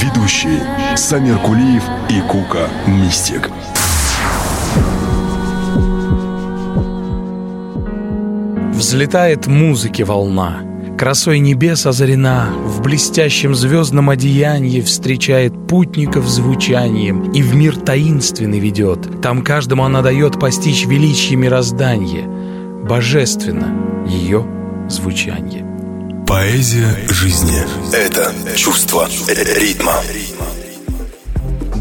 Ведущие Самир Кулиев и Кука Мистик Взлетает музыки волна — Красой небес озарена, в блестящем звездном одеянии встречает путников звучанием и в мир таинственный ведет. Там каждому она дает постичь величие мироздания. Божественно ее звучание. Поэзия жизни — это чувство ритма.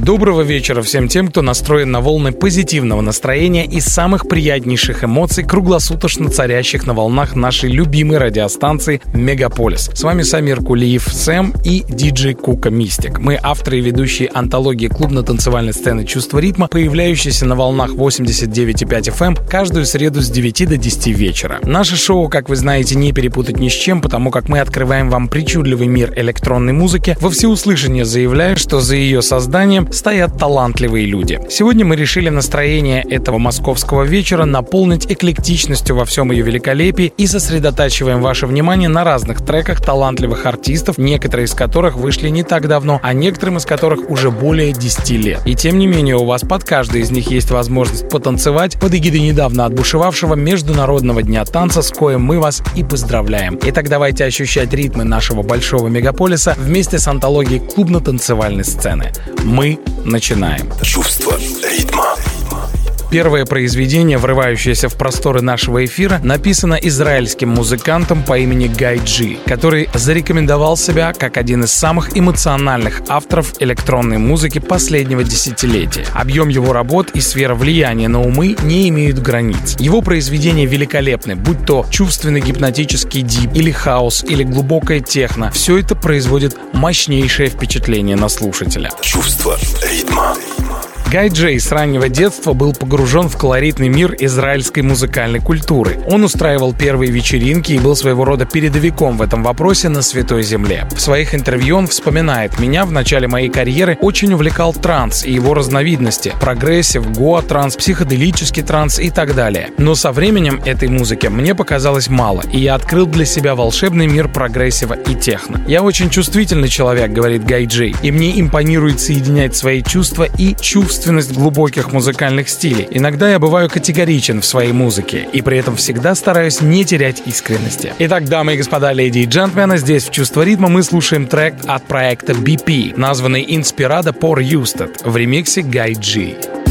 Доброго вечера всем тем, кто настроен на волны позитивного настроения и самых приятнейших эмоций, круглосуточно царящих на волнах нашей любимой радиостанции «Мегаполис». С вами Самир Кулиев Сэм и диджей Кука Мистик. Мы авторы и ведущие антологии клубно-танцевальной сцены «Чувство ритма», появляющиеся на волнах 89,5 FM эм каждую среду с 9 до 10 вечера. Наше шоу, как вы знаете, не перепутать ни с чем, потому как мы открываем вам причудливый мир электронной музыки, во всеуслышание заявляя, что за ее созданием стоят талантливые люди. Сегодня мы решили настроение этого московского вечера наполнить эклектичностью во всем ее великолепии и сосредотачиваем ваше внимание на разных треках талантливых артистов, некоторые из которых вышли не так давно, а некоторым из которых уже более 10 лет. И тем не менее у вас под каждой из них есть возможность потанцевать под эгидой недавно отбушевавшего Международного дня танца, с коем мы вас и поздравляем. Итак, давайте ощущать ритмы нашего большого мегаполиса вместе с антологией клубно-танцевальной сцены. Мы начинаем. Чувство ритма. Первое произведение, врывающееся в просторы нашего эфира, написано израильским музыкантом по имени Гай Джи, который зарекомендовал себя как один из самых эмоциональных авторов электронной музыки последнего десятилетия. Объем его работ и сфера влияния на умы не имеют границ. Его произведения великолепны, будь то чувственный гипнотический дип, или хаос, или глубокая техно. Все это производит мощнейшее впечатление на слушателя. Чувство ритма. Гай Джей с раннего детства был погружен в колоритный мир израильской музыкальной культуры. Он устраивал первые вечеринки и был своего рода передовиком в этом вопросе на Святой Земле. В своих интервью он вспоминает, «Меня в начале моей карьеры очень увлекал транс и его разновидности – прогрессив, гоа-транс, психоделический транс и так далее. Но со временем этой музыки мне показалось мало, и я открыл для себя волшебный мир прогрессива и техно. Я очень чувствительный человек, говорит Гай Джей, и мне импонирует соединять свои чувства и чувства чувственность глубоких музыкальных стилей. Иногда я бываю категоричен в своей музыке и при этом всегда стараюсь не терять искренности. Итак, дамы и господа, леди и джентльмены, здесь в «Чувство ритма» мы слушаем трек от проекта BP, названный «Inspirado por Houston» в ремиксе Guy G.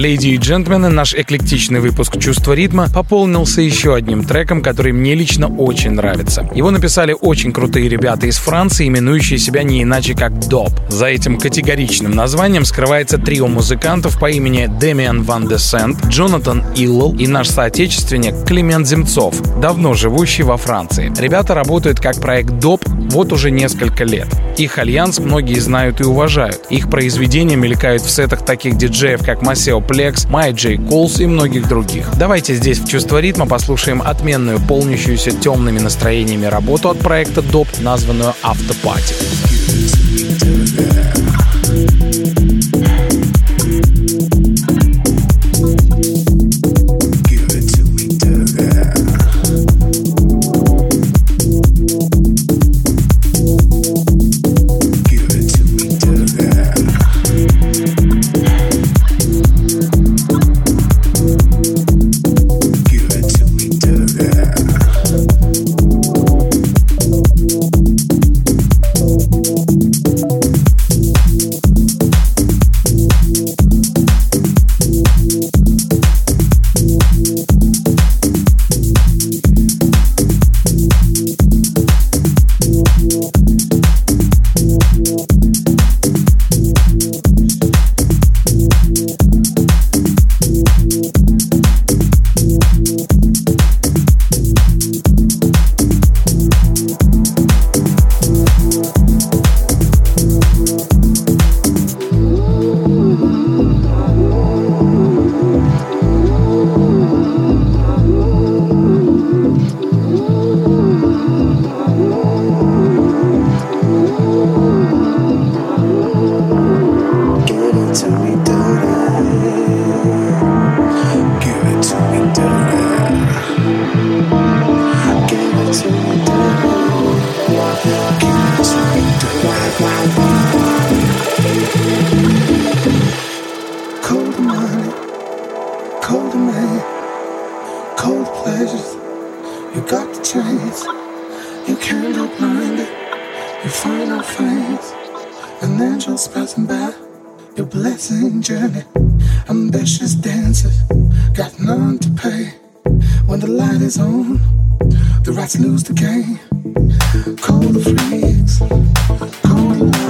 Леди и джентльмены, наш эклектичный выпуск «Чувство ритма» пополнился еще одним треком, который мне лично очень нравится. Его написали очень крутые ребята из Франции, именующие себя не иначе как Доп. За этим категоричным названием скрывается трио музыкантов по имени Демиан Ван де Джонатан Иллл и наш соотечественник Климент Земцов, давно живущий во Франции. Ребята работают как проект Доп вот уже несколько лет. Их альянс многие знают и уважают. Их произведения мелькают в сетах таких диджеев, как Масео Plex, My J. Coles и многих других. Давайте здесь в чувство ритма послушаем отменную, полнящуюся темными настроениями работу от проекта DOP, названную Автопати. cold pleasures. You got the chase. you can't outmind it. You find final friends. an angel's passing by. Your blessing journey, ambitious dancers, got none to pay. When the light is on, the rats lose the game. Cold freaks, cold.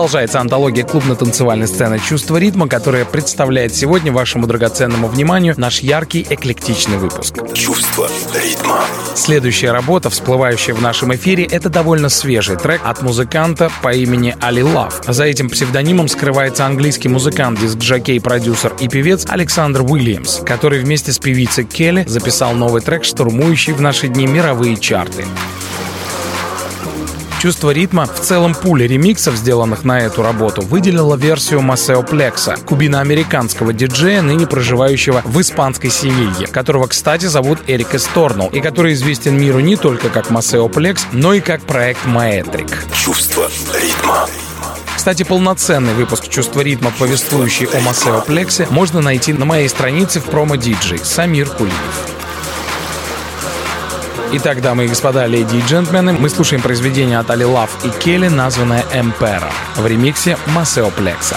Продолжается антология клубно-танцевальной сцены «Чувство ритма», которая представляет сегодня вашему драгоценному вниманию наш яркий, эклектичный выпуск. Чувство ритма. Следующая работа, всплывающая в нашем эфире, это довольно свежий трек от музыканта по имени Али Лав. За этим псевдонимом скрывается английский музыкант, диск-жокей, продюсер и певец Александр Уильямс, который вместе с певицей Келли записал новый трек, штурмующий в наши дни мировые чарты. Чувство ритма в целом пуле ремиксов, сделанных на эту работу, выделила версию Масео Плекса, кубино-американского диджея, ныне проживающего в испанской Севилье, которого, кстати, зовут Эрик Эсторнул, и который известен миру не только как Масео Плекс, но и как проект Маэтрик. Чувство ритма. Кстати, полноценный выпуск «Чувство ритма», повествующий о Масео Плексе, можно найти на моей странице в PromoDJ Самир Кулиев. Итак, дамы и господа, леди и джентльмены, мы слушаем произведение от Али Лав и Келли, названное «Эмпера» в ремиксе Масео Плекса.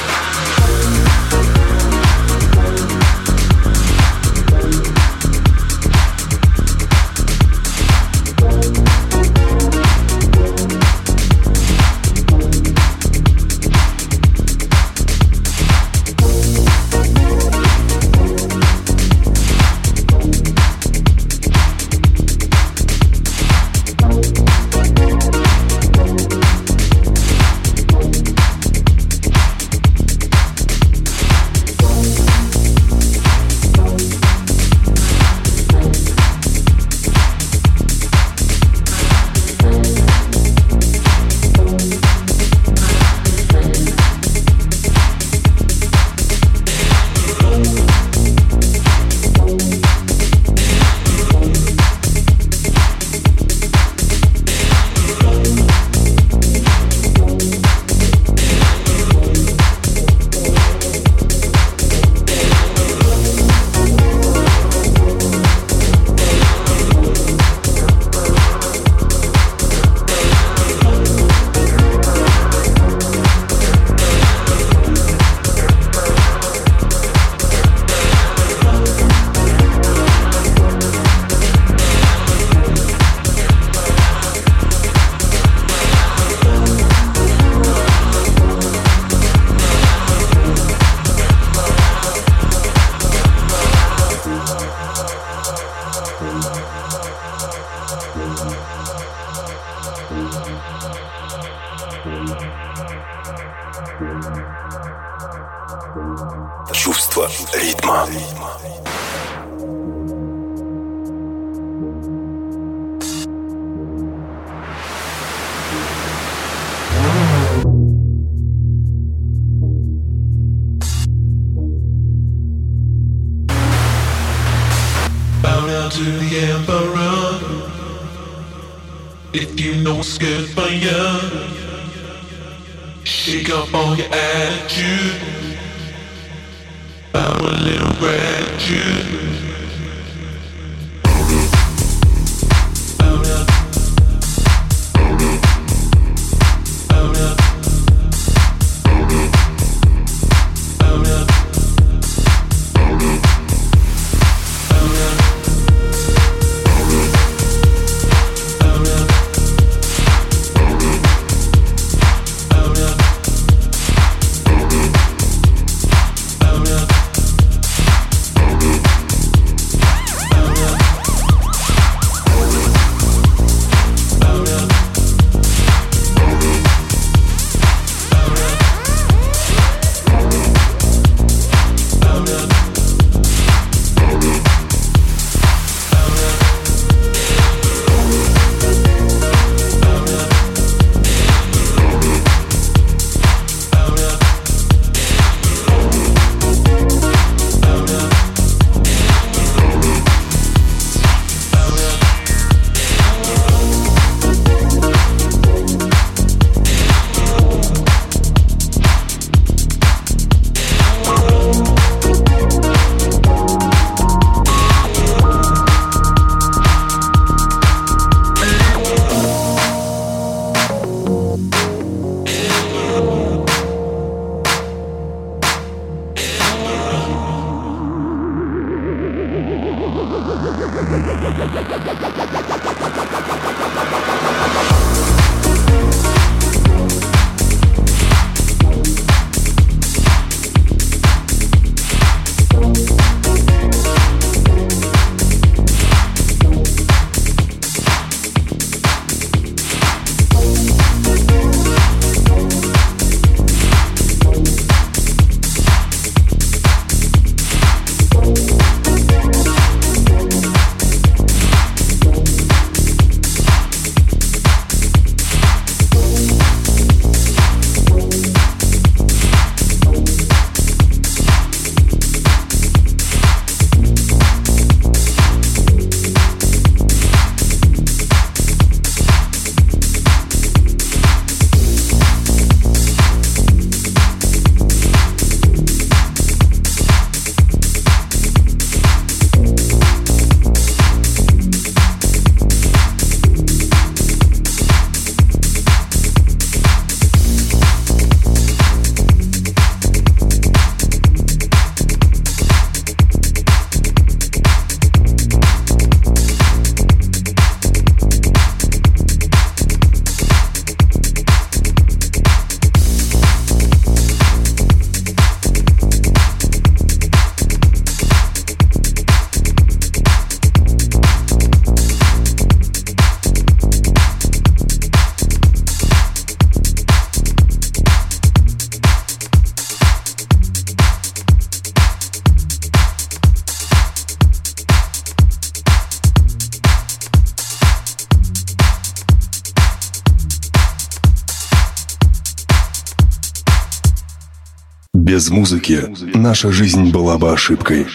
Музыки наша жизнь была бы ошибкой.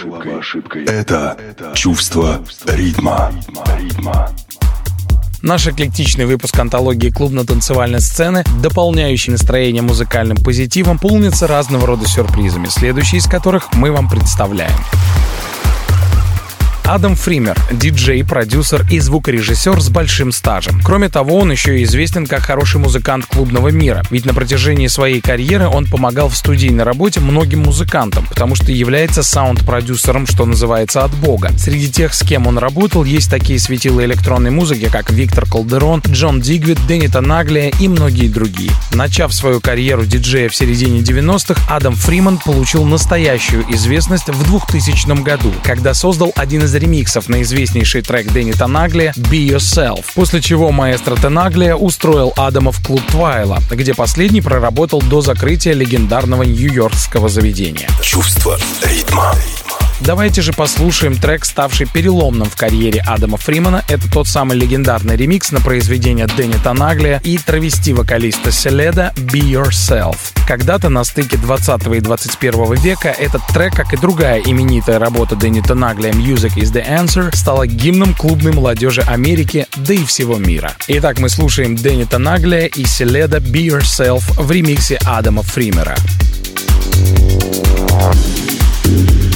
Это чувство ритма. Наш эклектичный выпуск антологии клубно-танцевальной сцены, дополняющий настроение музыкальным позитивом, полнится разного рода сюрпризами, следующие из которых мы вам представляем. Адам Фример – диджей, продюсер и звукорежиссер с большим стажем. Кроме того, он еще и известен как хороший музыкант клубного мира, ведь на протяжении своей карьеры он помогал в студийной работе многим музыкантам, потому что является саунд-продюсером, что называется, от бога. Среди тех, с кем он работал, есть такие светила электронной музыки, как Виктор Колдерон, Джон Дигвид, Денита Наглия и многие другие. Начав свою карьеру диджея в середине 90-х, Адам Фриман получил настоящую известность в 2000 году, когда создал один из ремиксов на известнейший трек Дэнни Танагли «Be Yourself», после чего маэстро Танагли устроил Адама в клуб Твайла, где последний проработал до закрытия легендарного нью-йоркского заведения. Чувство ритма. Давайте же послушаем трек, ставший переломным в карьере Адама Фримана. Это тот самый легендарный ремикс на произведение Дэнни Танаглия и травести вокалиста Селеда «Be Yourself». Когда-то на стыке 20 и 21 века этот трек, как и другая именитая работа Дэнни Танаглия «Music is the Answer», стала гимном клубной молодежи Америки, да и всего мира. Итак, мы слушаем Дэнни Танаглия и Селеда «Be Yourself» в ремиксе Адама Фримера. Чувство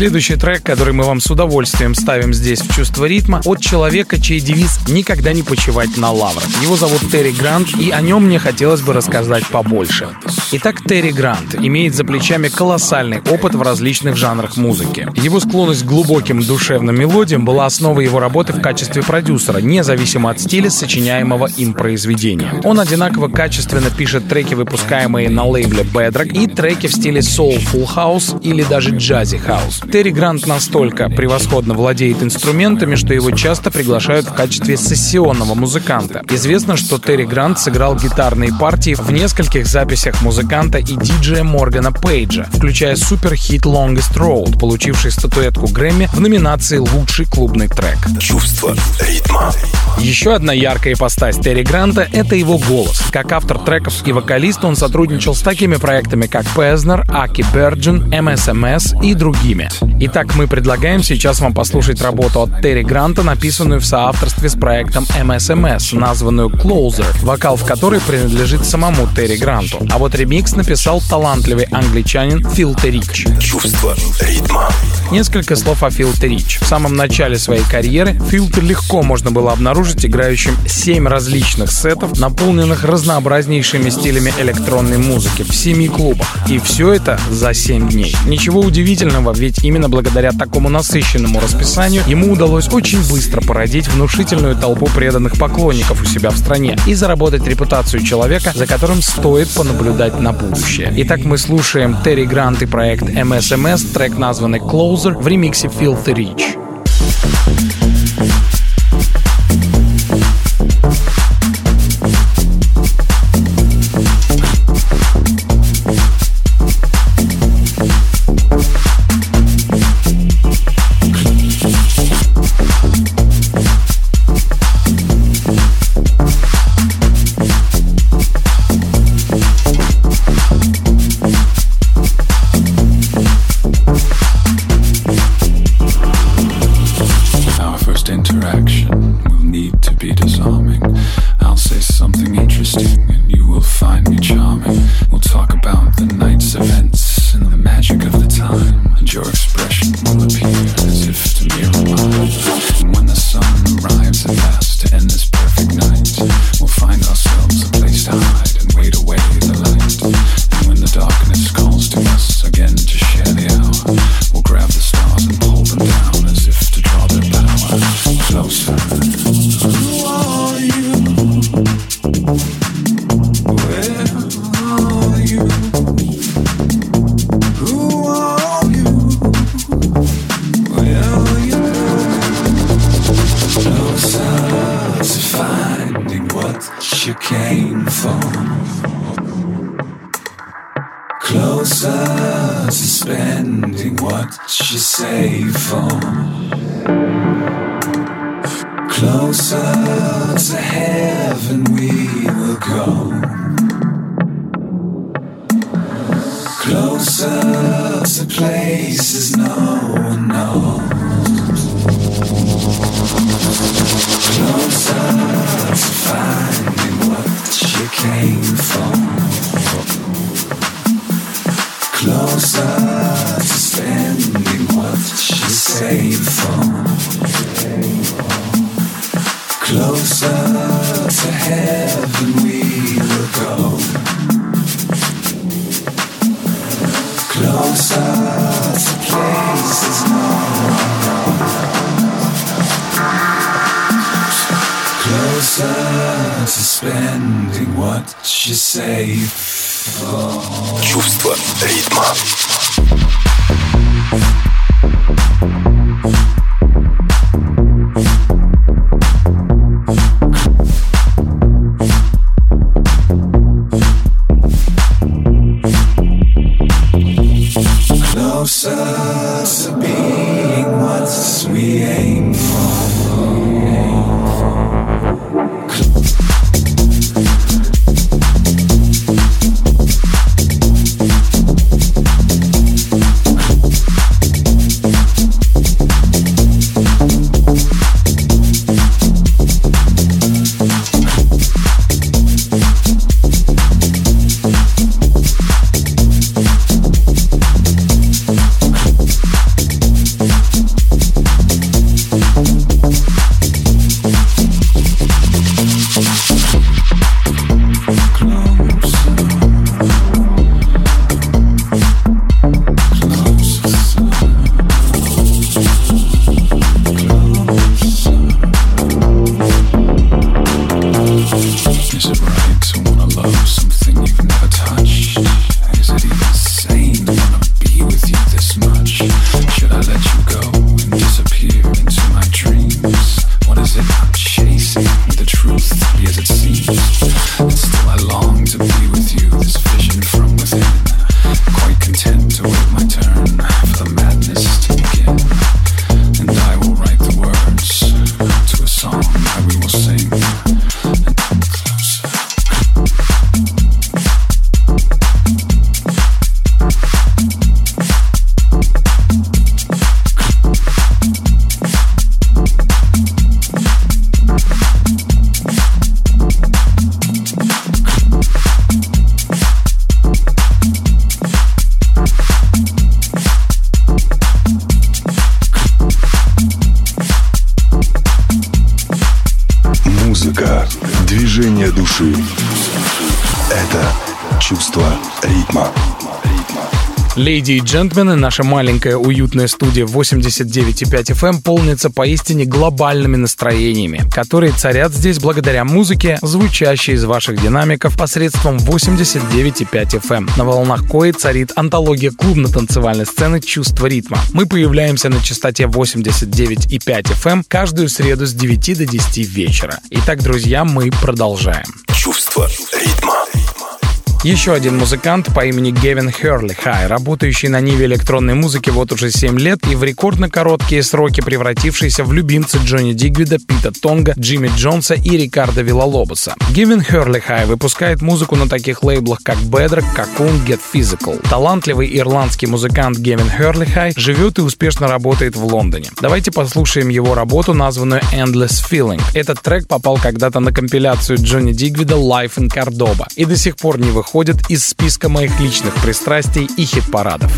Следующий трек, который мы вам с удовольствием ставим здесь в «Чувство ритма», от человека, чей девиз «Никогда не почивать на лаврах». Его зовут Терри Грант, и о нем мне хотелось бы рассказать побольше. Итак, Терри Грант имеет за плечами колоссальный опыт в различных жанрах музыки. Его склонность к глубоким душевным мелодиям была основой его работы в качестве продюсера, независимо от стиля сочиняемого им произведения. Он одинаково качественно пишет треки, выпускаемые на лейбле Bedrock, и треки в стиле Soulful House или даже Jazzy House. Терри Грант настолько превосходно владеет инструментами, что его часто приглашают в качестве сессионного музыканта. Известно, что Терри Грант сыграл гитарные партии в нескольких записях музыканта и диджея Моргана Пейджа, включая суперхит Longest Road, получивший статуэтку Грэмми в номинации «Лучший клубный трек». Чувство ритма. Еще одна яркая ипостась Терри Гранта — это его голос. Как автор треков и вокалист он сотрудничал с такими проектами, как Пезнер, Аки Берджин, MSMS и другими. Итак, мы предлагаем сейчас вам послушать работу от Терри Гранта, написанную в соавторстве с проектом MSMS, названную Closer, вокал в которой принадлежит самому Терри Гранту. А вот ремикс написал талантливый англичанин Фил Террич. Чувство ритма. Несколько слов о Фил Террич. В самом начале своей карьеры Филтер легко можно было обнаружить играющим семь различных сетов, наполненных разнообразнейшими стилями электронной музыки в семи клубах. И все это за 7 дней. Ничего удивительного, ведь именно благодаря такому насыщенному расписанию ему удалось очень быстро породить внушительную толпу преданных поклонников у себя в стране и заработать репутацию человека, за которым стоит понаблюдать на будущее. Итак, мы слушаем Терри Грант и проект MSMS, трек названный Closer в ремиксе Filthy Rich. Closer to being what we aim Движение души – это чувство ритма. Леди и джентльмены, наша маленькая уютная студия 89,5 FM эм полнится поистине глобальными настроениями, которые царят здесь благодаря музыке, звучащей из ваших динамиков посредством 89,5 FM, эм. на волнах кои царит антология клубно-танцевальной сцены «Чувство ритма». Мы появляемся на частоте 89,5 FM эм каждую среду с 9 до 10 вечера. Итак, друзья, мы продолжаем. Чувство. Еще один музыкант по имени Гевин Херли Хай, работающий на ниве электронной музыки вот уже 7 лет и в рекордно короткие сроки превратившийся в любимца Джонни Дигвида, Пита Тонга, Джимми Джонса и Рикардо Виллалобоса. Гевин Херли Хай выпускает музыку на таких лейблах, как Bedrock, Cocoon, Get Physical. Талантливый ирландский музыкант Гевин Херли Хай живет и успешно работает в Лондоне. Давайте послушаем его работу, названную Endless Feeling. Этот трек попал когда-то на компиляцию Джонни Дигвида Life in Cordoba и до сих пор не выходит выходит из списка моих личных пристрастий и хит-парадов.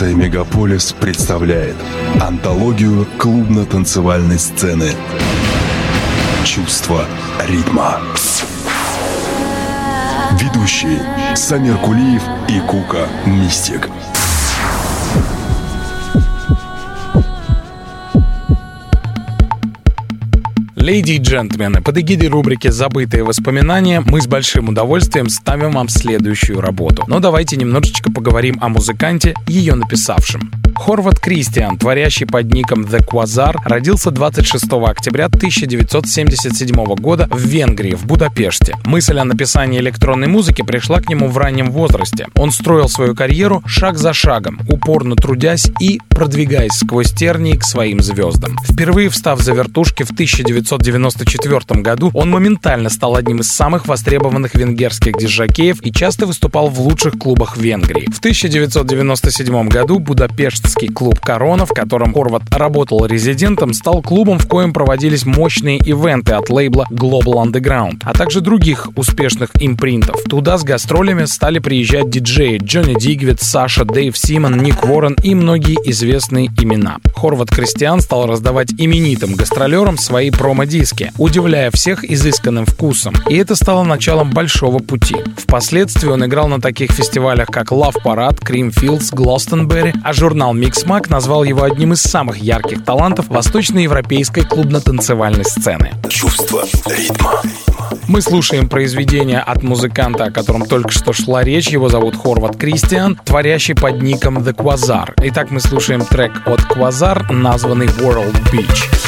Радиостанция «Мегаполис» представляет антологию клубно-танцевальной сцены «Чувство ритма». Ведущие Самир Кулиев и Кука Мистик. Леди и джентльмены, под эгидой рубрики «Забытые воспоминания» мы с большим удовольствием ставим вам следующую работу. Но давайте немножечко поговорим о музыканте, ее написавшем. Хорват Кристиан, творящий под ником The Quasar, родился 26 октября 1977 года в Венгрии, в Будапеште. Мысль о написании электронной музыки пришла к нему в раннем возрасте. Он строил свою карьеру шаг за шагом, упорно трудясь и продвигаясь сквозь тернии к своим звездам. Впервые встав за вертушки в 1994 году, он моментально стал одним из самых востребованных венгерских диджакеев и часто выступал в лучших клубах Венгрии. В 1997 году Будапешт Питерский клуб «Корона», в котором Хорват работал резидентом, стал клубом, в коем проводились мощные ивенты от лейбла Global Underground, а также других успешных импринтов. Туда с гастролями стали приезжать диджеи Джонни Дигвит, Саша, Дэйв Симон, Ник Уоррен и многие известные имена. Хорват Кристиан стал раздавать именитым гастролерам свои промо-диски, удивляя всех изысканным вкусом. И это стало началом большого пути. Впоследствии он играл на таких фестивалях, как Love Parade, Creamfields, Глостенберри, а журнал Миксмак назвал его одним из самых ярких талантов восточноевропейской клубно-танцевальной сцены. Чувство ритма. Мы слушаем произведение от музыканта, о котором только что шла речь. Его зовут Хорват Кристиан, творящий под ником The Quasar. Итак, мы слушаем трек от Quasar, названный World Beach.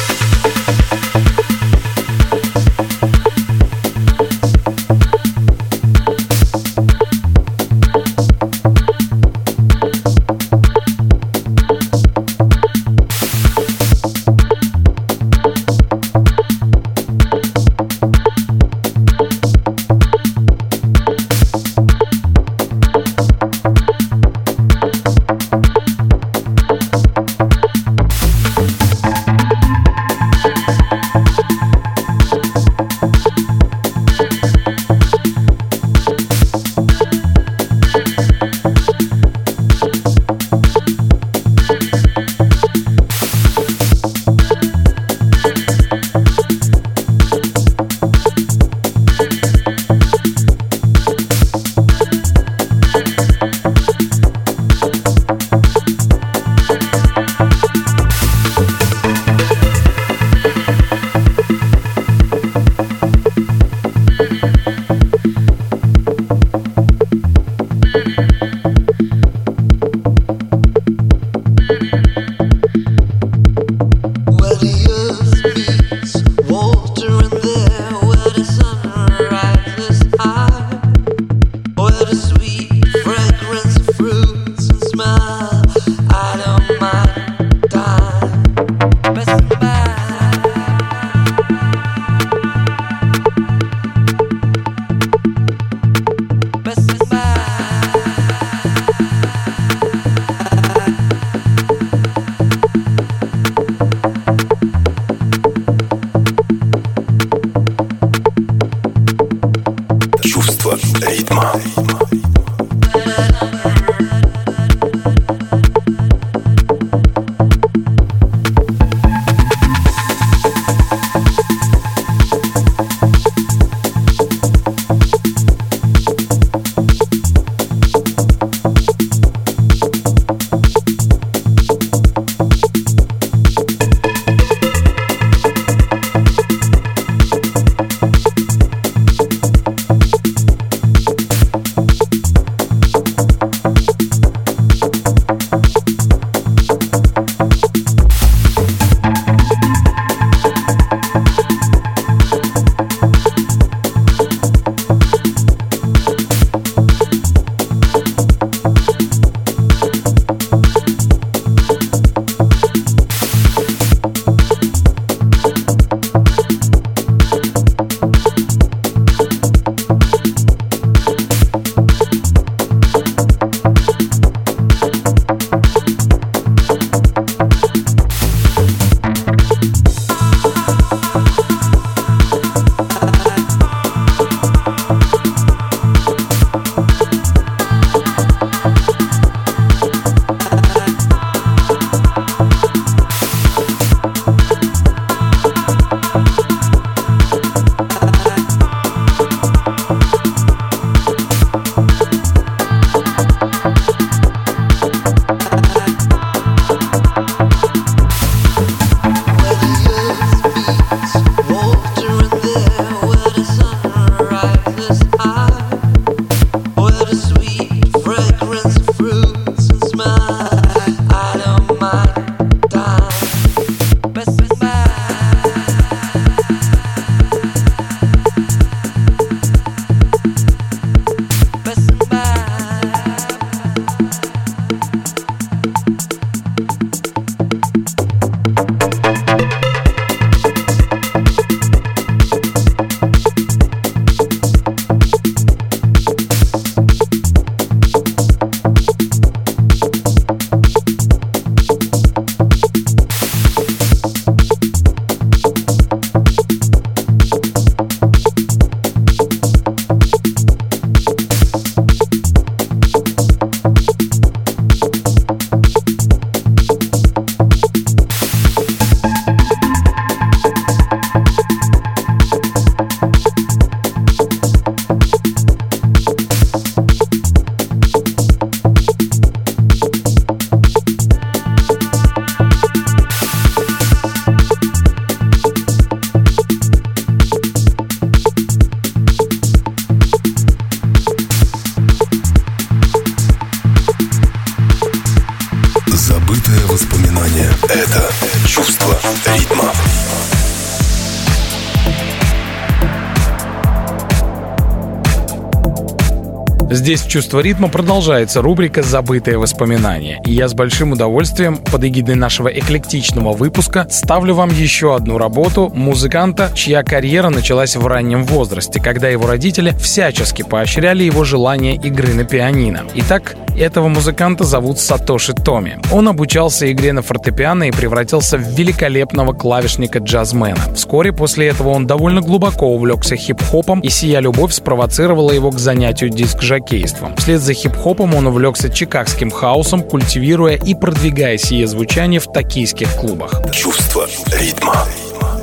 Здесь в «Чувство ритма» продолжается рубрика «Забытые воспоминания». И я с большим удовольствием под эгидой нашего эклектичного выпуска ставлю вам еще одну работу музыканта, чья карьера началась в раннем возрасте, когда его родители всячески поощряли его желание игры на пианино. Итак, этого музыканта зовут Сатоши Томи. Он обучался игре на фортепиано и превратился в великолепного клавишника-джазмена. Вскоре после этого он довольно глубоко увлекся хип-хопом, и сия любовь спровоцировала его к занятию диск-жокейством. Вслед за хип-хопом он увлекся чикагским хаосом, культивируя и продвигая сие звучание в токийских клубах. Чувство ритма.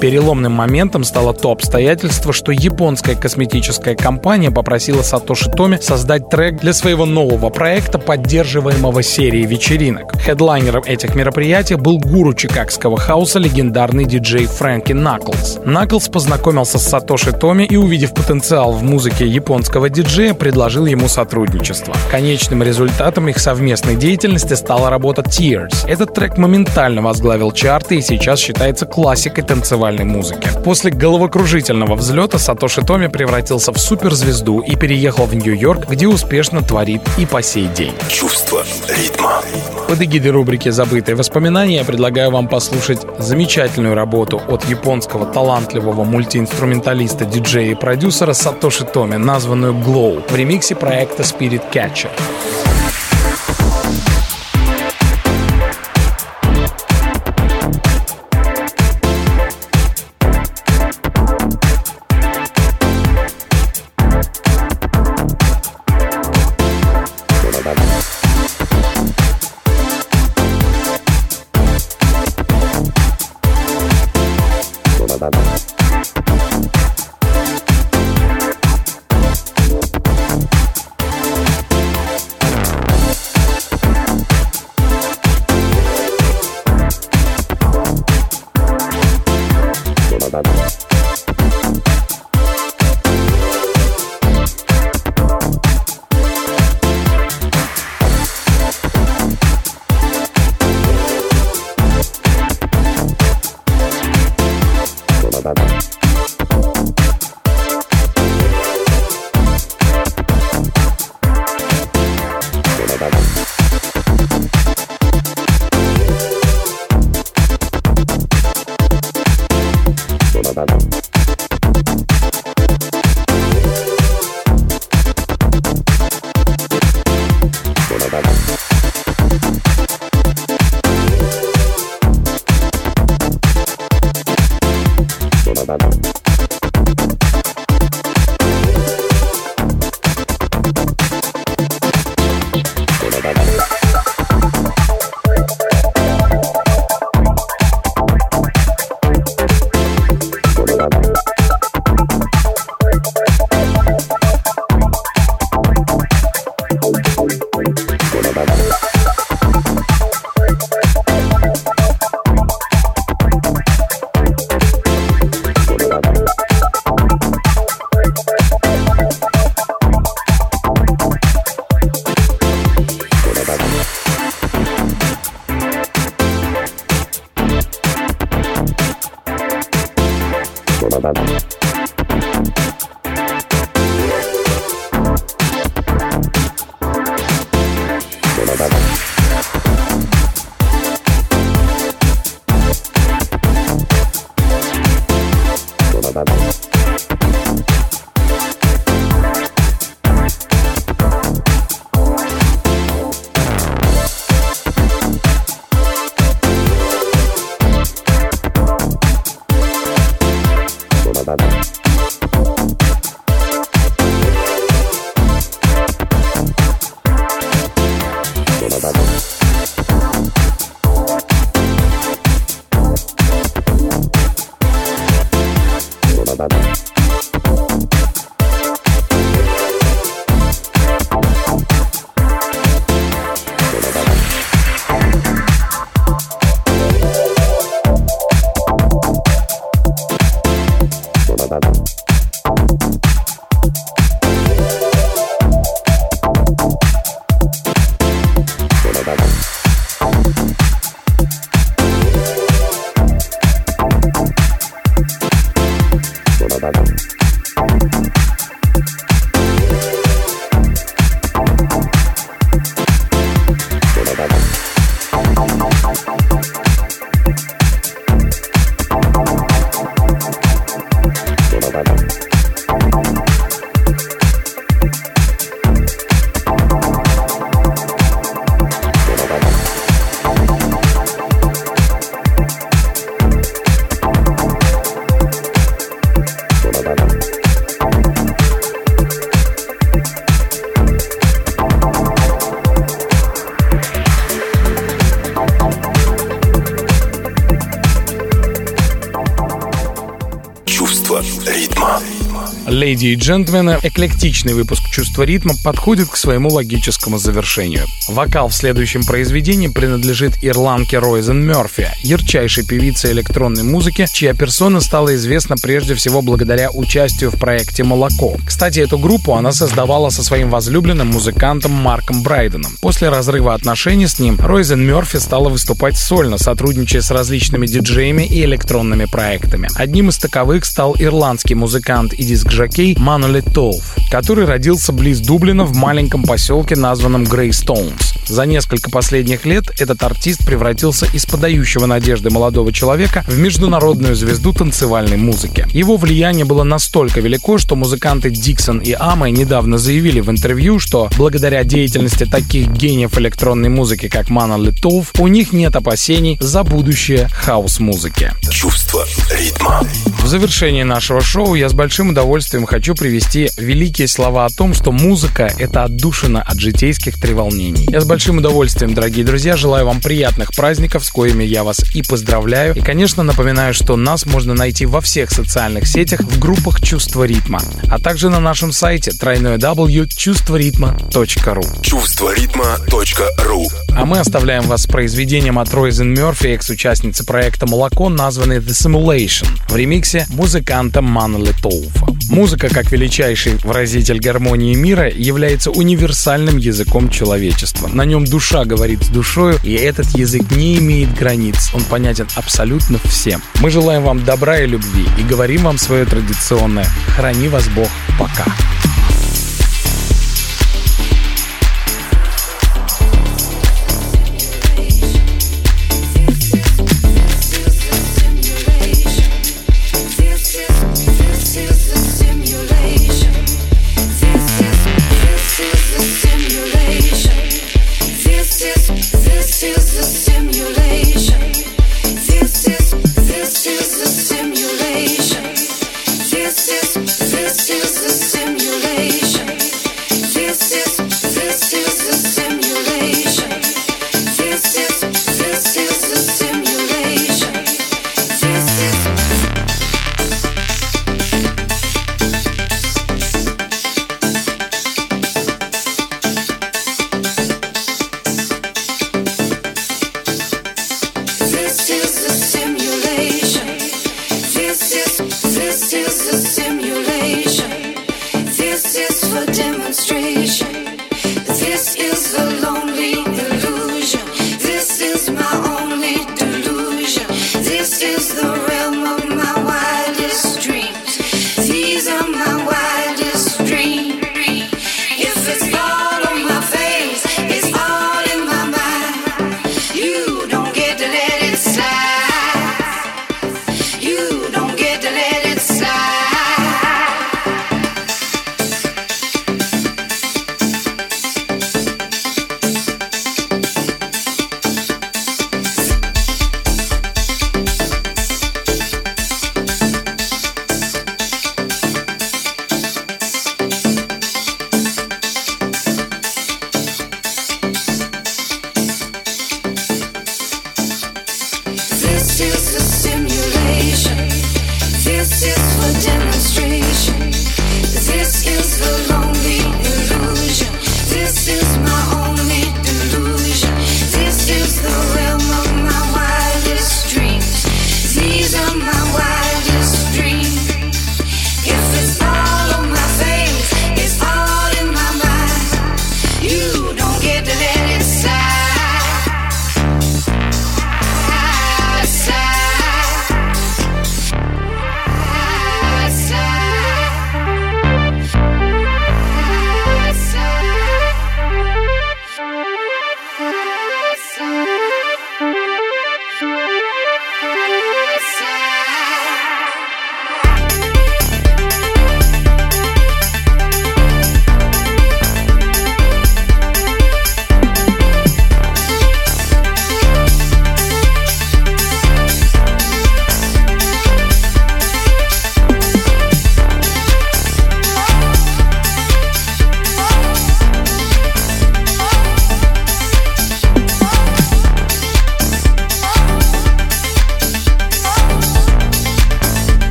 Переломным моментом стало то обстоятельство, что японская косметическая компания попросила Сатоши Томи создать трек для своего нового проекта, поддерживаемого серией вечеринок. Хедлайнером этих мероприятий был гуру чикагского хаоса легендарный диджей Фрэнки Наклз. Наклз познакомился с Сатоши Томи и, увидев потенциал в музыке японского диджея, предложил ему сотрудничество. Конечным результатом их совместной деятельности стала работа Tears. Этот трек моментально возглавил чарты и сейчас считается классикой танцевальной танцевальной музыки. После головокружительного взлета Сатоши Томи превратился в суперзвезду и переехал в Нью-Йорк, где успешно творит и по сей день. Чувство ритма. Под эгидой рубрики «Забытые воспоминания» я предлагаю вам послушать замечательную работу от японского талантливого мультиинструменталиста, диджея и продюсера Сатоши Томи, названную «Glow» в ремиксе проекта Spirit Catcher. Леди и джентльмены, эклектичный выпуск «Чувство ритма» подходит к своему логическому завершению. Вокал в следующем произведении принадлежит ирландке Ройзен Мерфи, ярчайшей певице электронной музыки, чья персона стала известна прежде всего благодаря участию в проекте «Молоко». Кстати, эту группу она создавала со своим возлюбленным музыкантом Марком Брайденом. После разрыва отношений с ним Ройзен Мерфи стала выступать сольно, сотрудничая с различными диджеями и электронными проектами. Одним из таковых стал ирландский музыкант и диск жокей Манули Толф, который родился близ Дублина в маленьком поселке, названном Грейстоунс. За несколько последних лет этот артист превратился из подающего надежды молодого человека в международную звезду танцевальной музыки. Его влияние было настолько велико, что музыканты Диксон и Амой недавно заявили в интервью, что благодаря деятельности таких гениев электронной музыки, как Манули Толф, у них нет опасений за будущее хаос-музыки. Чувство ритма. В завершении нашего шоу я с большим удовольствием удовольствием хочу привести великие слова о том, что музыка — это отдушина от житейских треволнений. Я с большим удовольствием, дорогие друзья, желаю вам приятных праздников, с коими я вас и поздравляю. И, конечно, напоминаю, что нас можно найти во всех социальных сетях в группах «Чувство ритма», а также на нашем сайте www.чувстворитма.ру Чувство ритма.ру А мы оставляем вас с произведением от Ройзен Мерфи, экс-участницы проекта «Молоко», названной «The Simulation» в ремиксе музыканта Маннелли Толфа. Музыка, как величайший выразитель гармонии мира, является универсальным языком человечества. На нем душа говорит с душою, и этот язык не имеет границ. Он понятен абсолютно всем. Мы желаем вам добра и любви и говорим вам свое традиционное «Храни вас Бог, пока».